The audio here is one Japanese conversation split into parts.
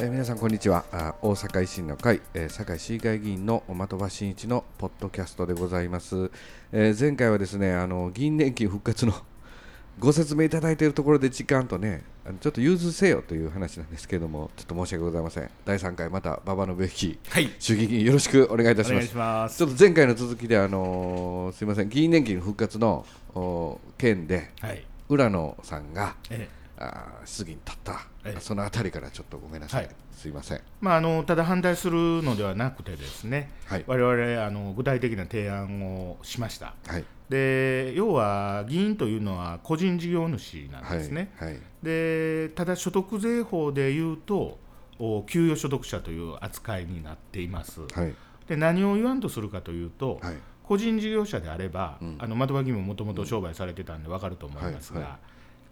えー皆さんこんにちはあ大阪維新の会、えー、堺市議会議員の的場真一のポッドキャストでございます、えー前回はですねあの議員年金復活の ご説明いただいているところで時間とねちょっと融通せよという話なんですけれどもちょっと申し訳ございません第3回また馬場信之はい。衆議院よろしくお願いいたしますお願いします。ちょっと前回の続きであのーすいません議員年金復活のお件ではい。浦野さんがええあー質疑に立った、ええ。そのあたりからちょっとごめんなさい、はい。すいません。まあ、あのただ反対するのではなくてですね、はい。我々あの具体的な提案をしました。はい。で要は議員というのは個人事業主なんはいですね。はい。でただ所得税法でいうとお給与所得者という扱いになっています。はい。で何を言わんとするかというと、はい。個人事業者であれば、うん。あの的場議員ももともと商売されてたんで分かると思いますが、はい。は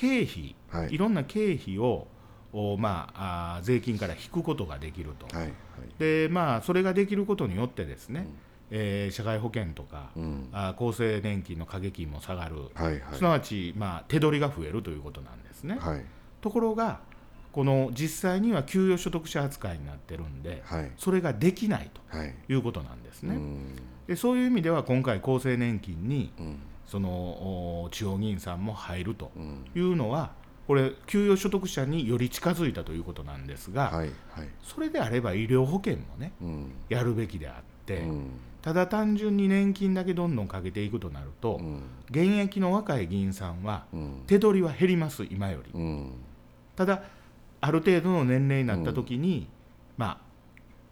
経費、はい。い、ろんな経費をお、まあ、あー税金から引くことができると、はいはい。でまあ、それができることによってですね、えー社会保険とか、うん。あー厚生年金の掛け金も下がる、はいはい。すなわち、まあ、手取りが増えるということなんですね。はい。ところがこの実際には給与所得者扱いになってるんではい。それができないはい。ということなんですね。うん。でそういう意味では今回厚生年金にうんそのお地方議員さんも入るとうん。いうのはこれ給与所得者により近づいたということなんですが、はいはい。それであれば医療保険もねうん。やるべきであって、うん。ただ単純に年金だけどんどんかけていくとなると、うん。現役の若い議員さんはうん。手取りは減ります今より。うん。ただある程度の年齢になった時に、まあ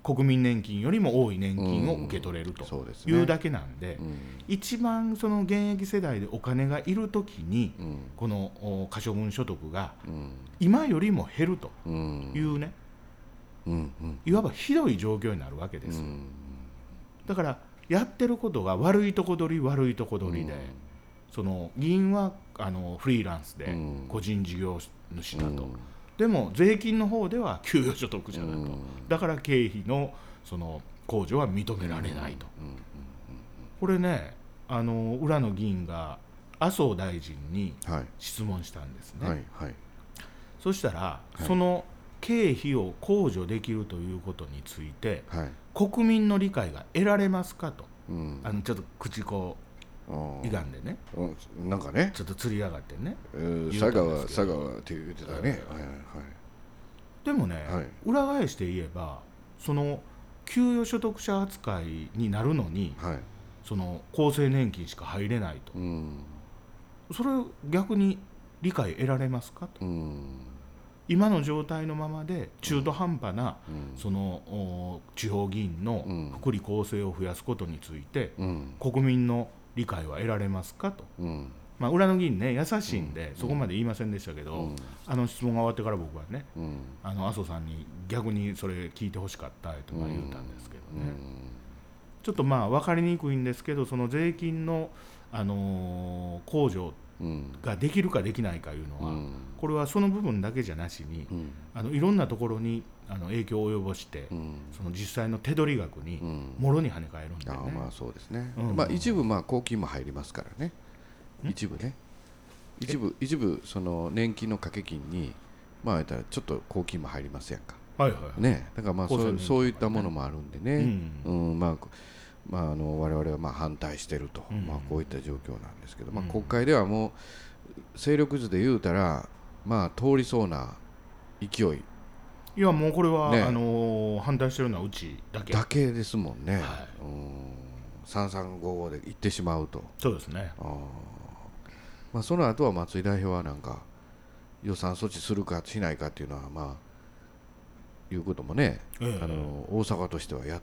国民年金よりも多い年金を受け取れるというだけなんで、うん。一番その現役世代でお金がいる時にうん。このお可処分所得がうん。今よりも減るとうん。いうね、いわばひどい状況になるわけです、うん。だからやってることが悪いとこ取り悪いとこ取りで、その議員はあのフリーランスでうん。個人事業主だと、うんでも税金の方では給与所得者だと、うん。だから経費のその控除は認められないと、うんこれねあの浦野議員が麻生大臣にはい。質問したんですね、はいはい。そしたら、い。その経費を控除できるということについてはい。国民の理解が得られますかと。うん。あのちょっと口こうん。う歪んでね。うん。なんかね。ちょっと釣り上がってね。佐川佐川って言ってたね。はいはいでもね、はい。裏返して言えばその給与所得者扱いになるのにはい。その厚生年金しか入れないと。うん。それ逆に理解得られますか？と。うん。今の状態のままで中途半端な、うん。そのお地方議員のうん。福利厚生を増やすことについて、うん。国民の理解は得られますかと、うん。まあ、裏の議員ね優しいんで、そこまで言いませんでしたけど、うん。あの質問が終わってから僕はねうん。あの麻生さんに逆にそれ聞いてほしかったとか言ったんですけどね、ちょっとまあ分かりにくいんですけどその税金の、あのー控除うん。ができるかできないかいうのは、うんこれはその部分だけじゃなしに、うん。あのいろんなところにあの影響を及ぼして、うん。その実際の手取り額にうん。もろに跳ね返るんでね、ああまあそうですね、うん。まあ一部まあ公金も入りますからね。一部ね。一部一部その年金の掛け金にまあ言ったらちょっと公金も入りますやんか？はいはいはい。ね。だからまあそうそういったものもあるんでね、ううん。まあまあ、あの我々はまあ反対してると、うん。まあ、こういった状況なんですけど、まあ、うん。国会ではもう勢力図で言うたら、まあ、通りそうな勢い。いやもうこれは、ね。あのー反対してるのはうちだけ。だけですもんね、はい。うん。3355で行ってしまうと。そうですね。あー。まあ、その後は松井代表はなんか予算措置するかしないかっていうのはまあいうこともね、ええ。あの大阪としてはや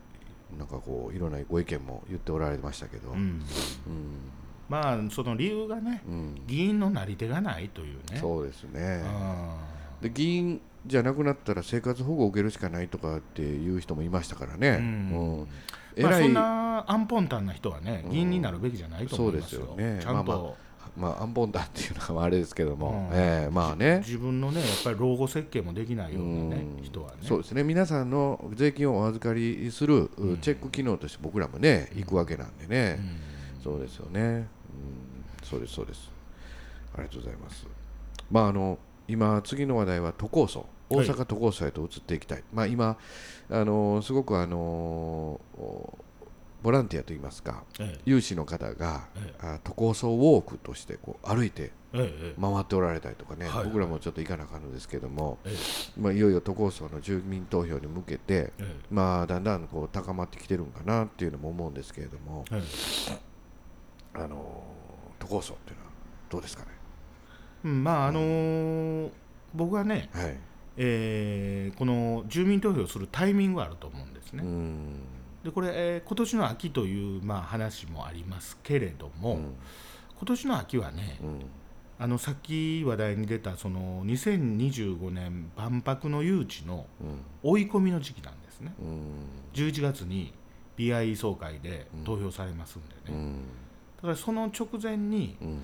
なんかこういろんなご意見も言っておられましたけど、うん。うんまあその理由がねうん。議員のなり手がないというね。そうですね。あで議員じゃなくなったら生活保護を受けるしかないとかっていう人もいましたからね、うん。うん。ーまあ、そんなアンポンタンな人はね議員になるべきじゃないと思いますよ,、そうですよね。ちゃんと、まあままあアンポンタンっていうのはあれですけども、うん。ええまあね。自分のねやっぱり老後設計もできないようなねうん。人はね。そうですね。皆さんの税金をお預かりするうん。チェック機能として僕らもね行くわけなんでね、うん。そうですよね、うん、そうですそうです。ありがとうございます。まああの今次の話題は都構想。大はい。阪都構想へと移っていきたい、まあ今あのすごくあのボランティアといいますかえ有志の方が、えあ都構想ウォークとしてこう歩いてえええ回っておられたりとかね、はい僕らもちょっと行かなあかんのですけども、えまあ、いよいよ都構想の住民投票に向けて、えまあ、だんだんこう高まってきてるんかなっていうのも思うんですけれども、えあの都構想っていうのはどうですかね？うんまああのー僕はね、はい、えーこの住民投票をするタイミングがあると思うんですね。うん。でこれ、えー今年の秋という、まあ、話もありますけれども、うん。今年の秋はね、うん。あのさっき話題に出たその2025年万博の誘致のうん。追い込みの時期なんですね。うん。11月に BI 総会で投票されますんでね、うん。だからその直前に、うん。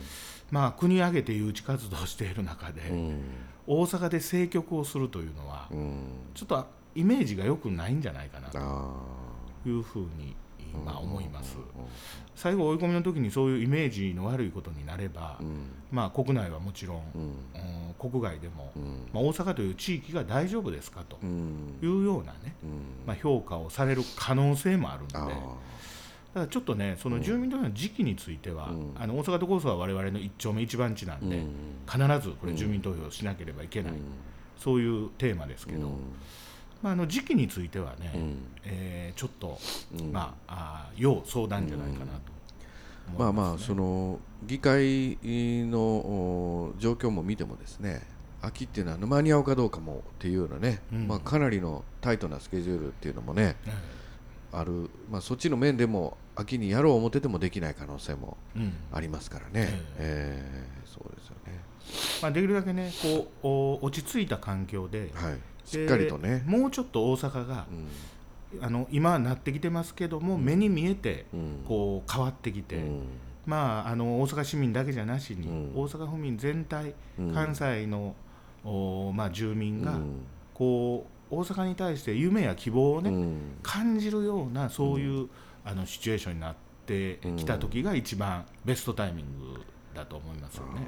まあ、国挙げて誘致活動をしている中で、うん。大阪で政局をするというのは、うん。ちょっとイメージが良くないんじゃないかなとあいうふうに、まあ、ー思います。う最後追い込みの時にそういうイメージの悪いことになれば、ん。まあ、国内はもちろん、国外でも、うん。まあ、大阪という地域が大丈夫ですかとうん。いうようなね、うん。まあ、評価をされる可能性もあるので。あーだちょっとね、その住民投票の時期については、うん。あの大阪都構想は我々の一丁目一番地なんで、うん。必ずこれ、住民投票しなければいけない、うん。そういうテーマですけど、まあ、あの時期についてはね、うん。えーちょっと、うん。まあ、あー要相談じゃないかなと思いまあまあその議会のお状況も見てもですね秋っていうのは間に合うかどうかもっていうようなね、うん。まあ、かなりのタイトなスケジュールっていうのもねえある、まあ、そっちの面でも秋にやろう思っててもできない可能性もありますからね、ええ。ーそうですよね、まあ、できるだけねこうお落ち着いた環境で、はい、しでっかりとね、もうちょっと大阪がう、ん。あの今はなってきてますけども、目に見えてうん。こう変わってきて、うん。まあ、あの大阪市民だけじゃなしに、うん。大阪府民全体、うん。関西の、おまあ、住民が、うん。こう大阪に対して夢や希望をね、うん。感じるようなそういう、あのシチュエーションになってきた時が一番ベストタイミングだと思いますよね。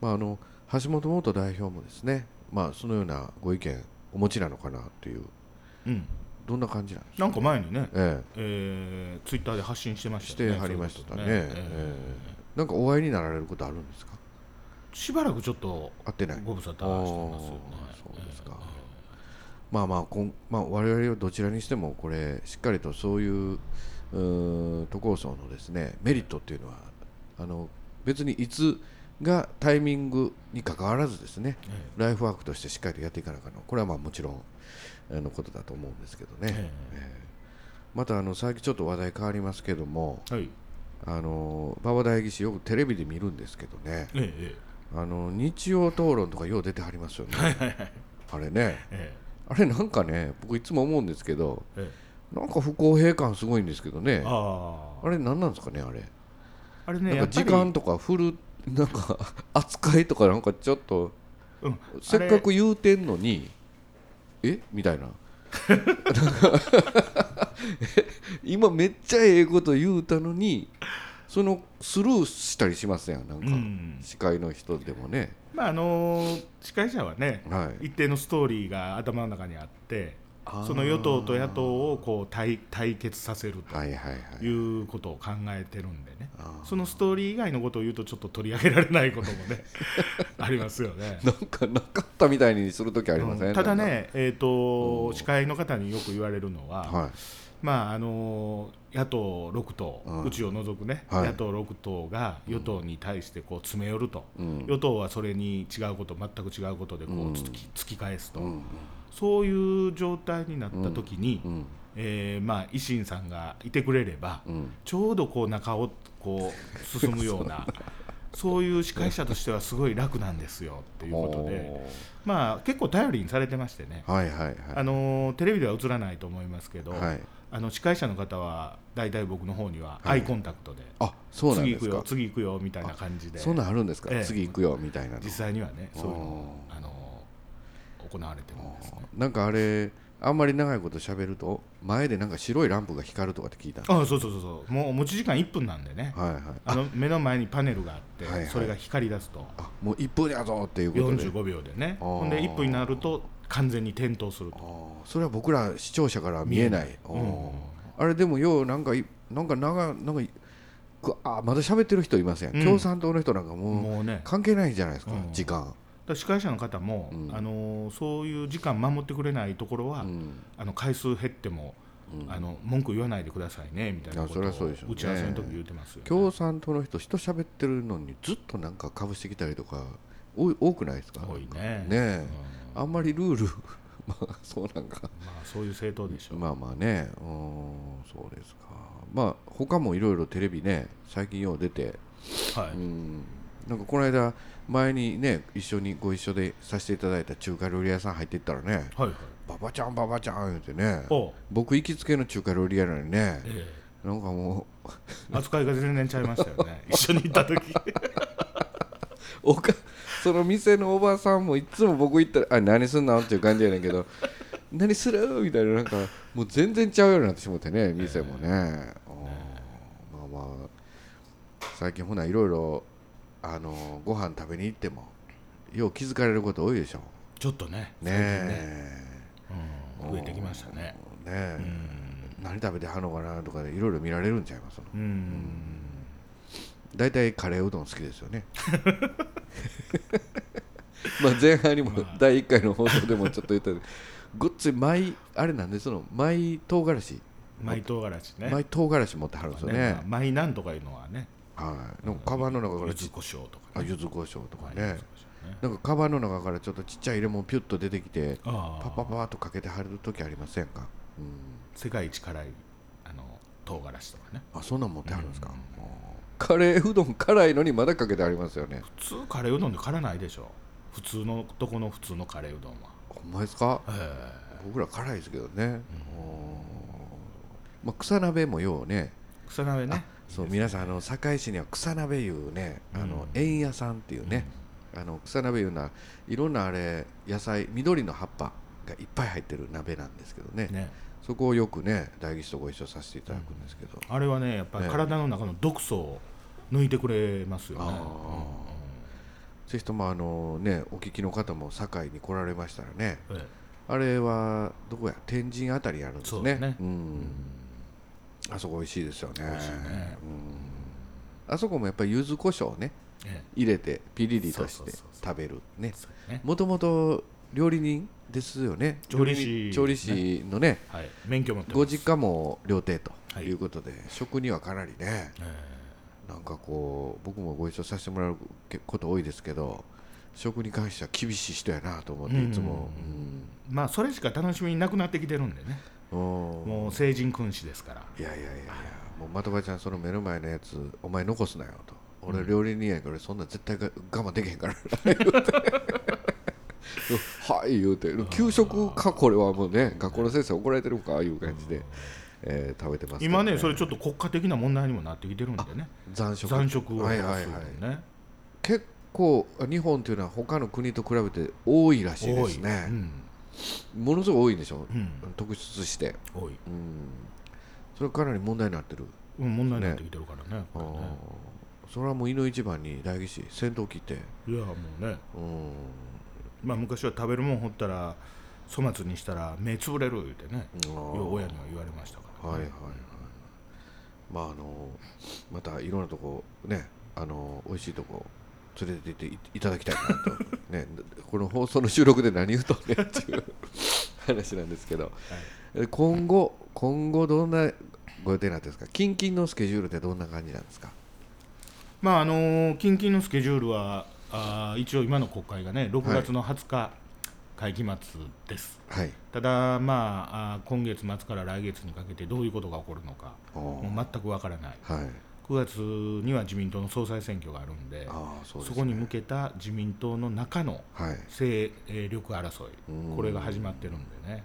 まあ、あの橋本元代表もですね、まあ、そのようなご意見お持ちなのかなという。うん、どんな感じなんですか？なんか前にね、ええ。ーツイッターで発信してまえ、ししたよね。てはりましたね。そういうことええ。えなんかお会いになられることあるんですか？ーしばらくちょっと会ってない。ご無沙汰してますよね。そうですかまあまあこん、まあ、我々はどちらにしてもこれしっかりとそういう都構想のですねメリットっていうのはあの別にいつがタイミングに関わらずですねえライフワークとしてしっかりとやっていかなあかんのこれはまあもちろんあのことだと思うんですけどね、ええ。えまたあの最近ちょっと話題変わりますけどもえはい。あの馬場代議士よくテレビで見るんですけどね。ええあの日曜討論とかよう出てはりますよね。あれね。ええあれなんかね僕いつも思うんですけどええ。なんか不公平感すごいんですけどね。あれ何なんですかねあれ。あれねなんか時間とか振るなんか 扱いとかなんかちょっとうん。せっかく言うてんのにえ？みたいな。今めっちゃええこと言うたのにそのスルーしたりしますやん？なんか、うん。司会の人でもねまああのー司会者はねはい。一定のストーリーが頭の中にあってその与党と野党をこう対対決させるということを考えてるんでね。そのストーリー以外のことを言うとちょっと取り上げられないこともね ありますよね。なんかなかったみたいにするときありません、うん。ただね、えー、とうん司会の方によく言われるのは、はい。まああの野党6党、うちを除くね、はい。野党6党が与党に対してこう詰め寄ると、うん。与党はそれに違うこと全く違うことでこう突き,、突き返すと、うんそういう状態になった時に、うんえーまあ、維新さんがいてくれれば、うん。ちょうどこう中をこう進むような そういう司会者としてはすごい楽なんですよっていうことで、まあ、結構頼りにされてましてね、はいはいはい。あのテレビでは映らないと思いますけど、はいあの司会者の方は大体僕の方にははい。アイコンタクトで、あそうなん次行くですかよ次行くよみたいな感じで。そんなんあるんですか、ええ。次行くよみたいなの。実際にはねそういうのあの行われてるんですね。なんかあれあんまり長いこと喋ると前でなんか白いランプが光るとかって聞いたあそうそうそうそう。もう持ち時間1分なんでね。はいはい。あの目の前にパネルがあって、はいはい。それが光り出すと。あもう1分やぞっていうことで。45秒でね。ほんで1分になると完全に点灯するあとーそれは僕ら視聴者からは見えない。あれでもようなんかいなんか長なんかあまだ喋ってる人いますやん、うん。共産党の人なんかもう関係ないじゃないですか、うん。時間、司会者の方も、うん。あのーそういう時間守ってくれないところは、うん。あの回数減っても、うん。あの文句言わないでくださいねみたいなことを打ち合わせの時言ってますよ、ね、共産党の人人喋ってるのにずっとなんかかぶしてきたりとか多い多くないですか？多いね。ねえ。うん。あんまりルール まあそうなんか。まあ、そういう政党でしょ。う、まあまあね。うんそうですか。まあ他もいろいろテレビね最近よう出て。はい。うん。なんかこの間前にね一緒にご一緒でさせていただいた中華料理屋さん入っていったらねはいはい「ババちゃんババちゃん」言うてねお僕行きつけの中華料理屋なのにね。えなんかもうえ扱いが全然ちゃいましたよね。一緒に行った時。おかその店のおばさんもいつも僕行ったら「あ何すんの?」っていう感じやねんけど「何する?」みたいななんかもう全然ちゃうようになってしまってね店もね、うんまあまあ。最近ほないろいろあのご飯食べに行ってもよう気づかれること多いでしょ。ちょっとねねえ。うん、増えてきましたね。ねえ。うん。何食べてはんのかなとかでいろいろ見られるんちゃいますうん大体カレーうどん好きですよね。まあ前半にも第1回の放送でもちょっと言ったけど ごっつい舞あれなんでその舞唐辛子。舞唐辛子ね。舞唐辛子持ってはるんですよね。まあ舞なんとかいうのはね。はい。なんかカバンの中からち柚子胡椒とか胡椒とかはいね。なんかカバンの中からちょっとちっちゃい入れ物ピュッと出てきてパッパッパーっとかけてはる時ありませんか、うん、世界一辛いあの唐辛子とかね。あそんなん持ってはるんですか、カレーうどん辛いのにまだかけてありますよね。普通カレーうどんで辛ないでしょ。普通のとこの普通のカレーうどんは。ほんまですか？え僕ら辛いですけどね、まあ、草鍋もようね。え草鍋ね。そう皆さんあの堺市には草鍋いうねあのうん円屋さんっていうね、あの草鍋いうのはいろんなあれ野菜緑の葉っぱがいっぱい入ってる鍋なんですけどね。ねそこをよくね大吉とご一緒させていただくんですけど、あれはねやっぱりええ体の中の毒素を抜いてくれますよね。ぜひともあのねお聞きの方も堺に来られましたらね。うんうんえ。あれはどこや？天神あたりにあるんですね。そうですね。うん。あそこ美味しいですよね。ね。うん。あそこもやっぱり柚子胡椒ねえ入れてピリリとして食べるね。もともと料理人ですよね。調理師。調理師のねはい。免許持ってご実家も料亭とはいいうことで、食にはかなりねえなんかこう僕もご一緒させてもらうこと多いですけど食に関しては厳しい人やなと思っていつも、えまあそれしか楽しみなくなってきてるんでね。うんうんもう成人君子ですから。いやいやいやいやもう的場ちゃんその目の前のやつお前残すなよと。俺料理人やからそんなん絶対が我慢できへんから はい言うて給食か？これはもうね学校の先生怒られてるか？いう感じで、えー食べてますけど今ねそれちょっと国家的な問題にもなってきてるんでね。残食。残食を。はいはいはい。結構日本というのは他の国と比べて多いらしいですね。うん。ものすごい多いんでしょ、うん。特出して。多い。うん。それかなり問題になってる。うん問題になってきてるからねね。ー。それはもう井の一番に大吉先頭切って。いやもうね。うんまあ昔は食べるもん掘ったら粗末にしたら目つぶれる言うてね親には言われましたから。ねはいはいはい。まああのまたいろんなとこねあの美味しいとこ連れて行っていいただきたいなと。ねこの放送の収録で何言うとんねんっていう 話なんですけど、え今後今後どんなご予定なんですか？近々のスケジュールってどんな感じなんですか？まああの近々のスケジュールはあー一応今の国会がね6月の20日会期末です、はい。ただまあ今月末から来月にかけてどういうことが起こるのかおもう全くわからない。はい。9月には自民党の総裁選挙があるんでそね、こに向けた自民党の中のはい。勢力争いうん。これが始まってるんでね。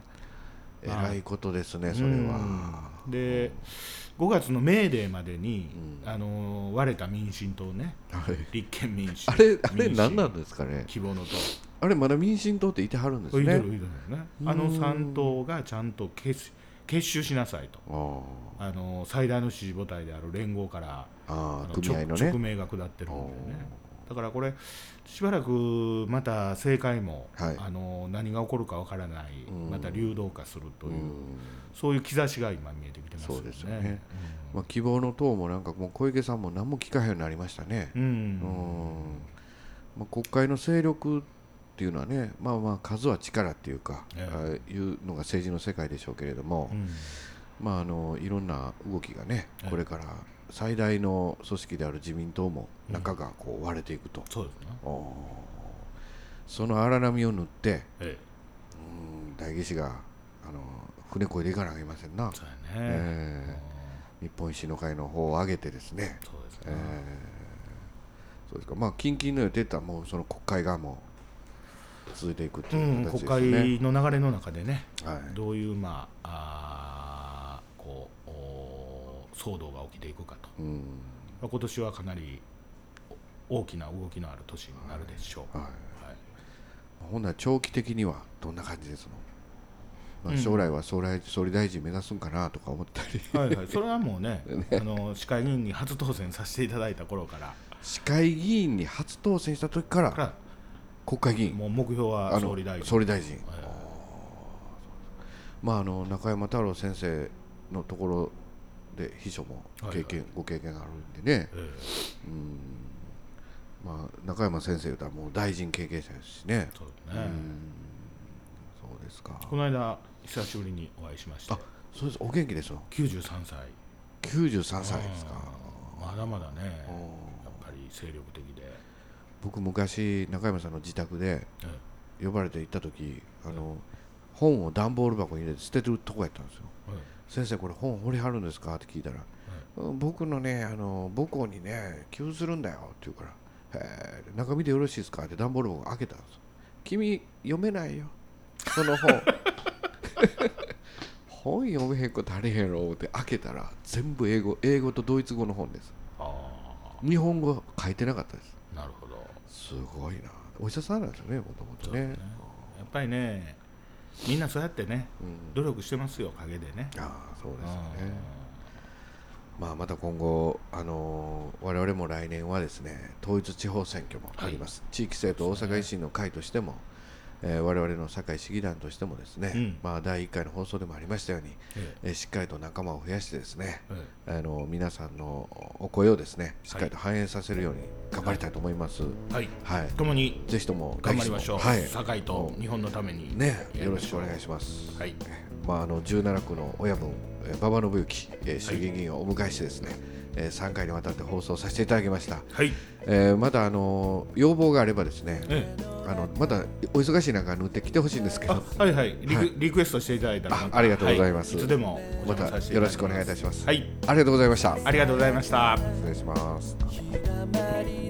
えらいことですねそれは。うんで5月のメーデーまでに、うん。あの割れた民進党ね。はい立憲民主あれあれ何なんですかね？希望の党。あれまだ民進党っていてはるんですね。いてるいてるね。あの3党がちゃんと結結集しなさいと。ああの最大の支持母体である連合からああの組合のね。直命が下ってるんでねだからこれしばらくまた政界も、はい。あの何が起こるかわからない、うん。また流動化するという、うん。そういう兆しが今見えてきてますよね。そうですよね。まあ、希望の党もなんかもう小池さんも何も聞かへんようになりましたね。うん、うん。うん。まあ、国会の勢力っていうのはねまあまあ数は力っていうか、ええ。ああいうのが政治の世界でしょうけれども、うん。まあ、あのいろんな動きがねええ。これから最大の組織である自民党も中がこう割れていくと、そうですね。その荒波を縫ってえうん代議士があの船こいでいかなきゃいけませんな。え、、そうやね。ええ。日本維新の会の方を挙げてですね、うんそうですえね。えそうですか。まあ近々の予定ってもうその国会がもう続いていくってうん、いう形国ですね、会の流れの中でね、はい。どういう、まあ、あーこうお騒動が起きていくかと、うん。まあ今年はかなりお大きな動きのある年になるでしょう。はい。はい。ほんなら長期的にはどんな感じですの、まあ、うん。将来は総理総理大臣目指すんかなとか思ったり。はいはい、それはもうね、あの市会議員に初当選させていただいた頃から、市会議員に初当選した時からか国会議員。らもう目標は総理大臣。総理大臣、はい。まああの中山太郎先生のところで秘書も経験、はい。ご経験があるんでね、えまあ、中山先生言うたらもう大臣経験者ですしね。えそうですね、そうですか。この間、久しぶりにお会いしまして。あ、そうです。お元気ですよ。93歳。93歳ですか。うん。まだまだね、うんやっぱり精力的で。僕昔中山さんの自宅でえ呼ばれて行った時あの本を段ボール箱に入れて捨ててるとこやったんですよ。え先生これ本掘りはるんですか？って聞いたら、うん。僕のねあの母校にね寄付するんだよって言うから中見てよろしいですか？って段ボール箱開けたんですよ。君読めないよ。その本。本読めへんことあれへんろって開けたら全部英語英語とドイツ語の本です。あ日本語書いてなかったです。あなるほど。すごいな。お医者さんなんですよねもともとねね。やっぱりねみんなそうやってねうん。努力してますよ陰でね。ああそうですよね。まあ、また今後、あのー我々も来年はですね統一地方選挙もあります、地域政党大阪維新の会としても、えー我々の堺市議団としてもですね、うん。まあ、第1回の放送でもありましたように、ええ。ーしっかりと仲間を増やしてですね、ええ。あの皆さんのお声をですねしっかりと反映させるように頑張りたいと思います。えはい。はい、共にぜひとも頑張りましょう、はい、堺と日本のためにね、よろしくお願いします。はい。まあ、あの17区の親分、えー馬場信之、えー衆議院議員をお迎えしてですね、えー3回にわたって放送させていただきました。はい。えーまだあの要望があればですね、ええあのまだお忙しい中縫ってきてほしいんですけあど、はいはい。リク,、はい。リクエストしていただいたらあありがとうございます。はい、いつでもおまたよろしくお願いいたします。はい。ありがとうございました。ありがとうございました。失礼します。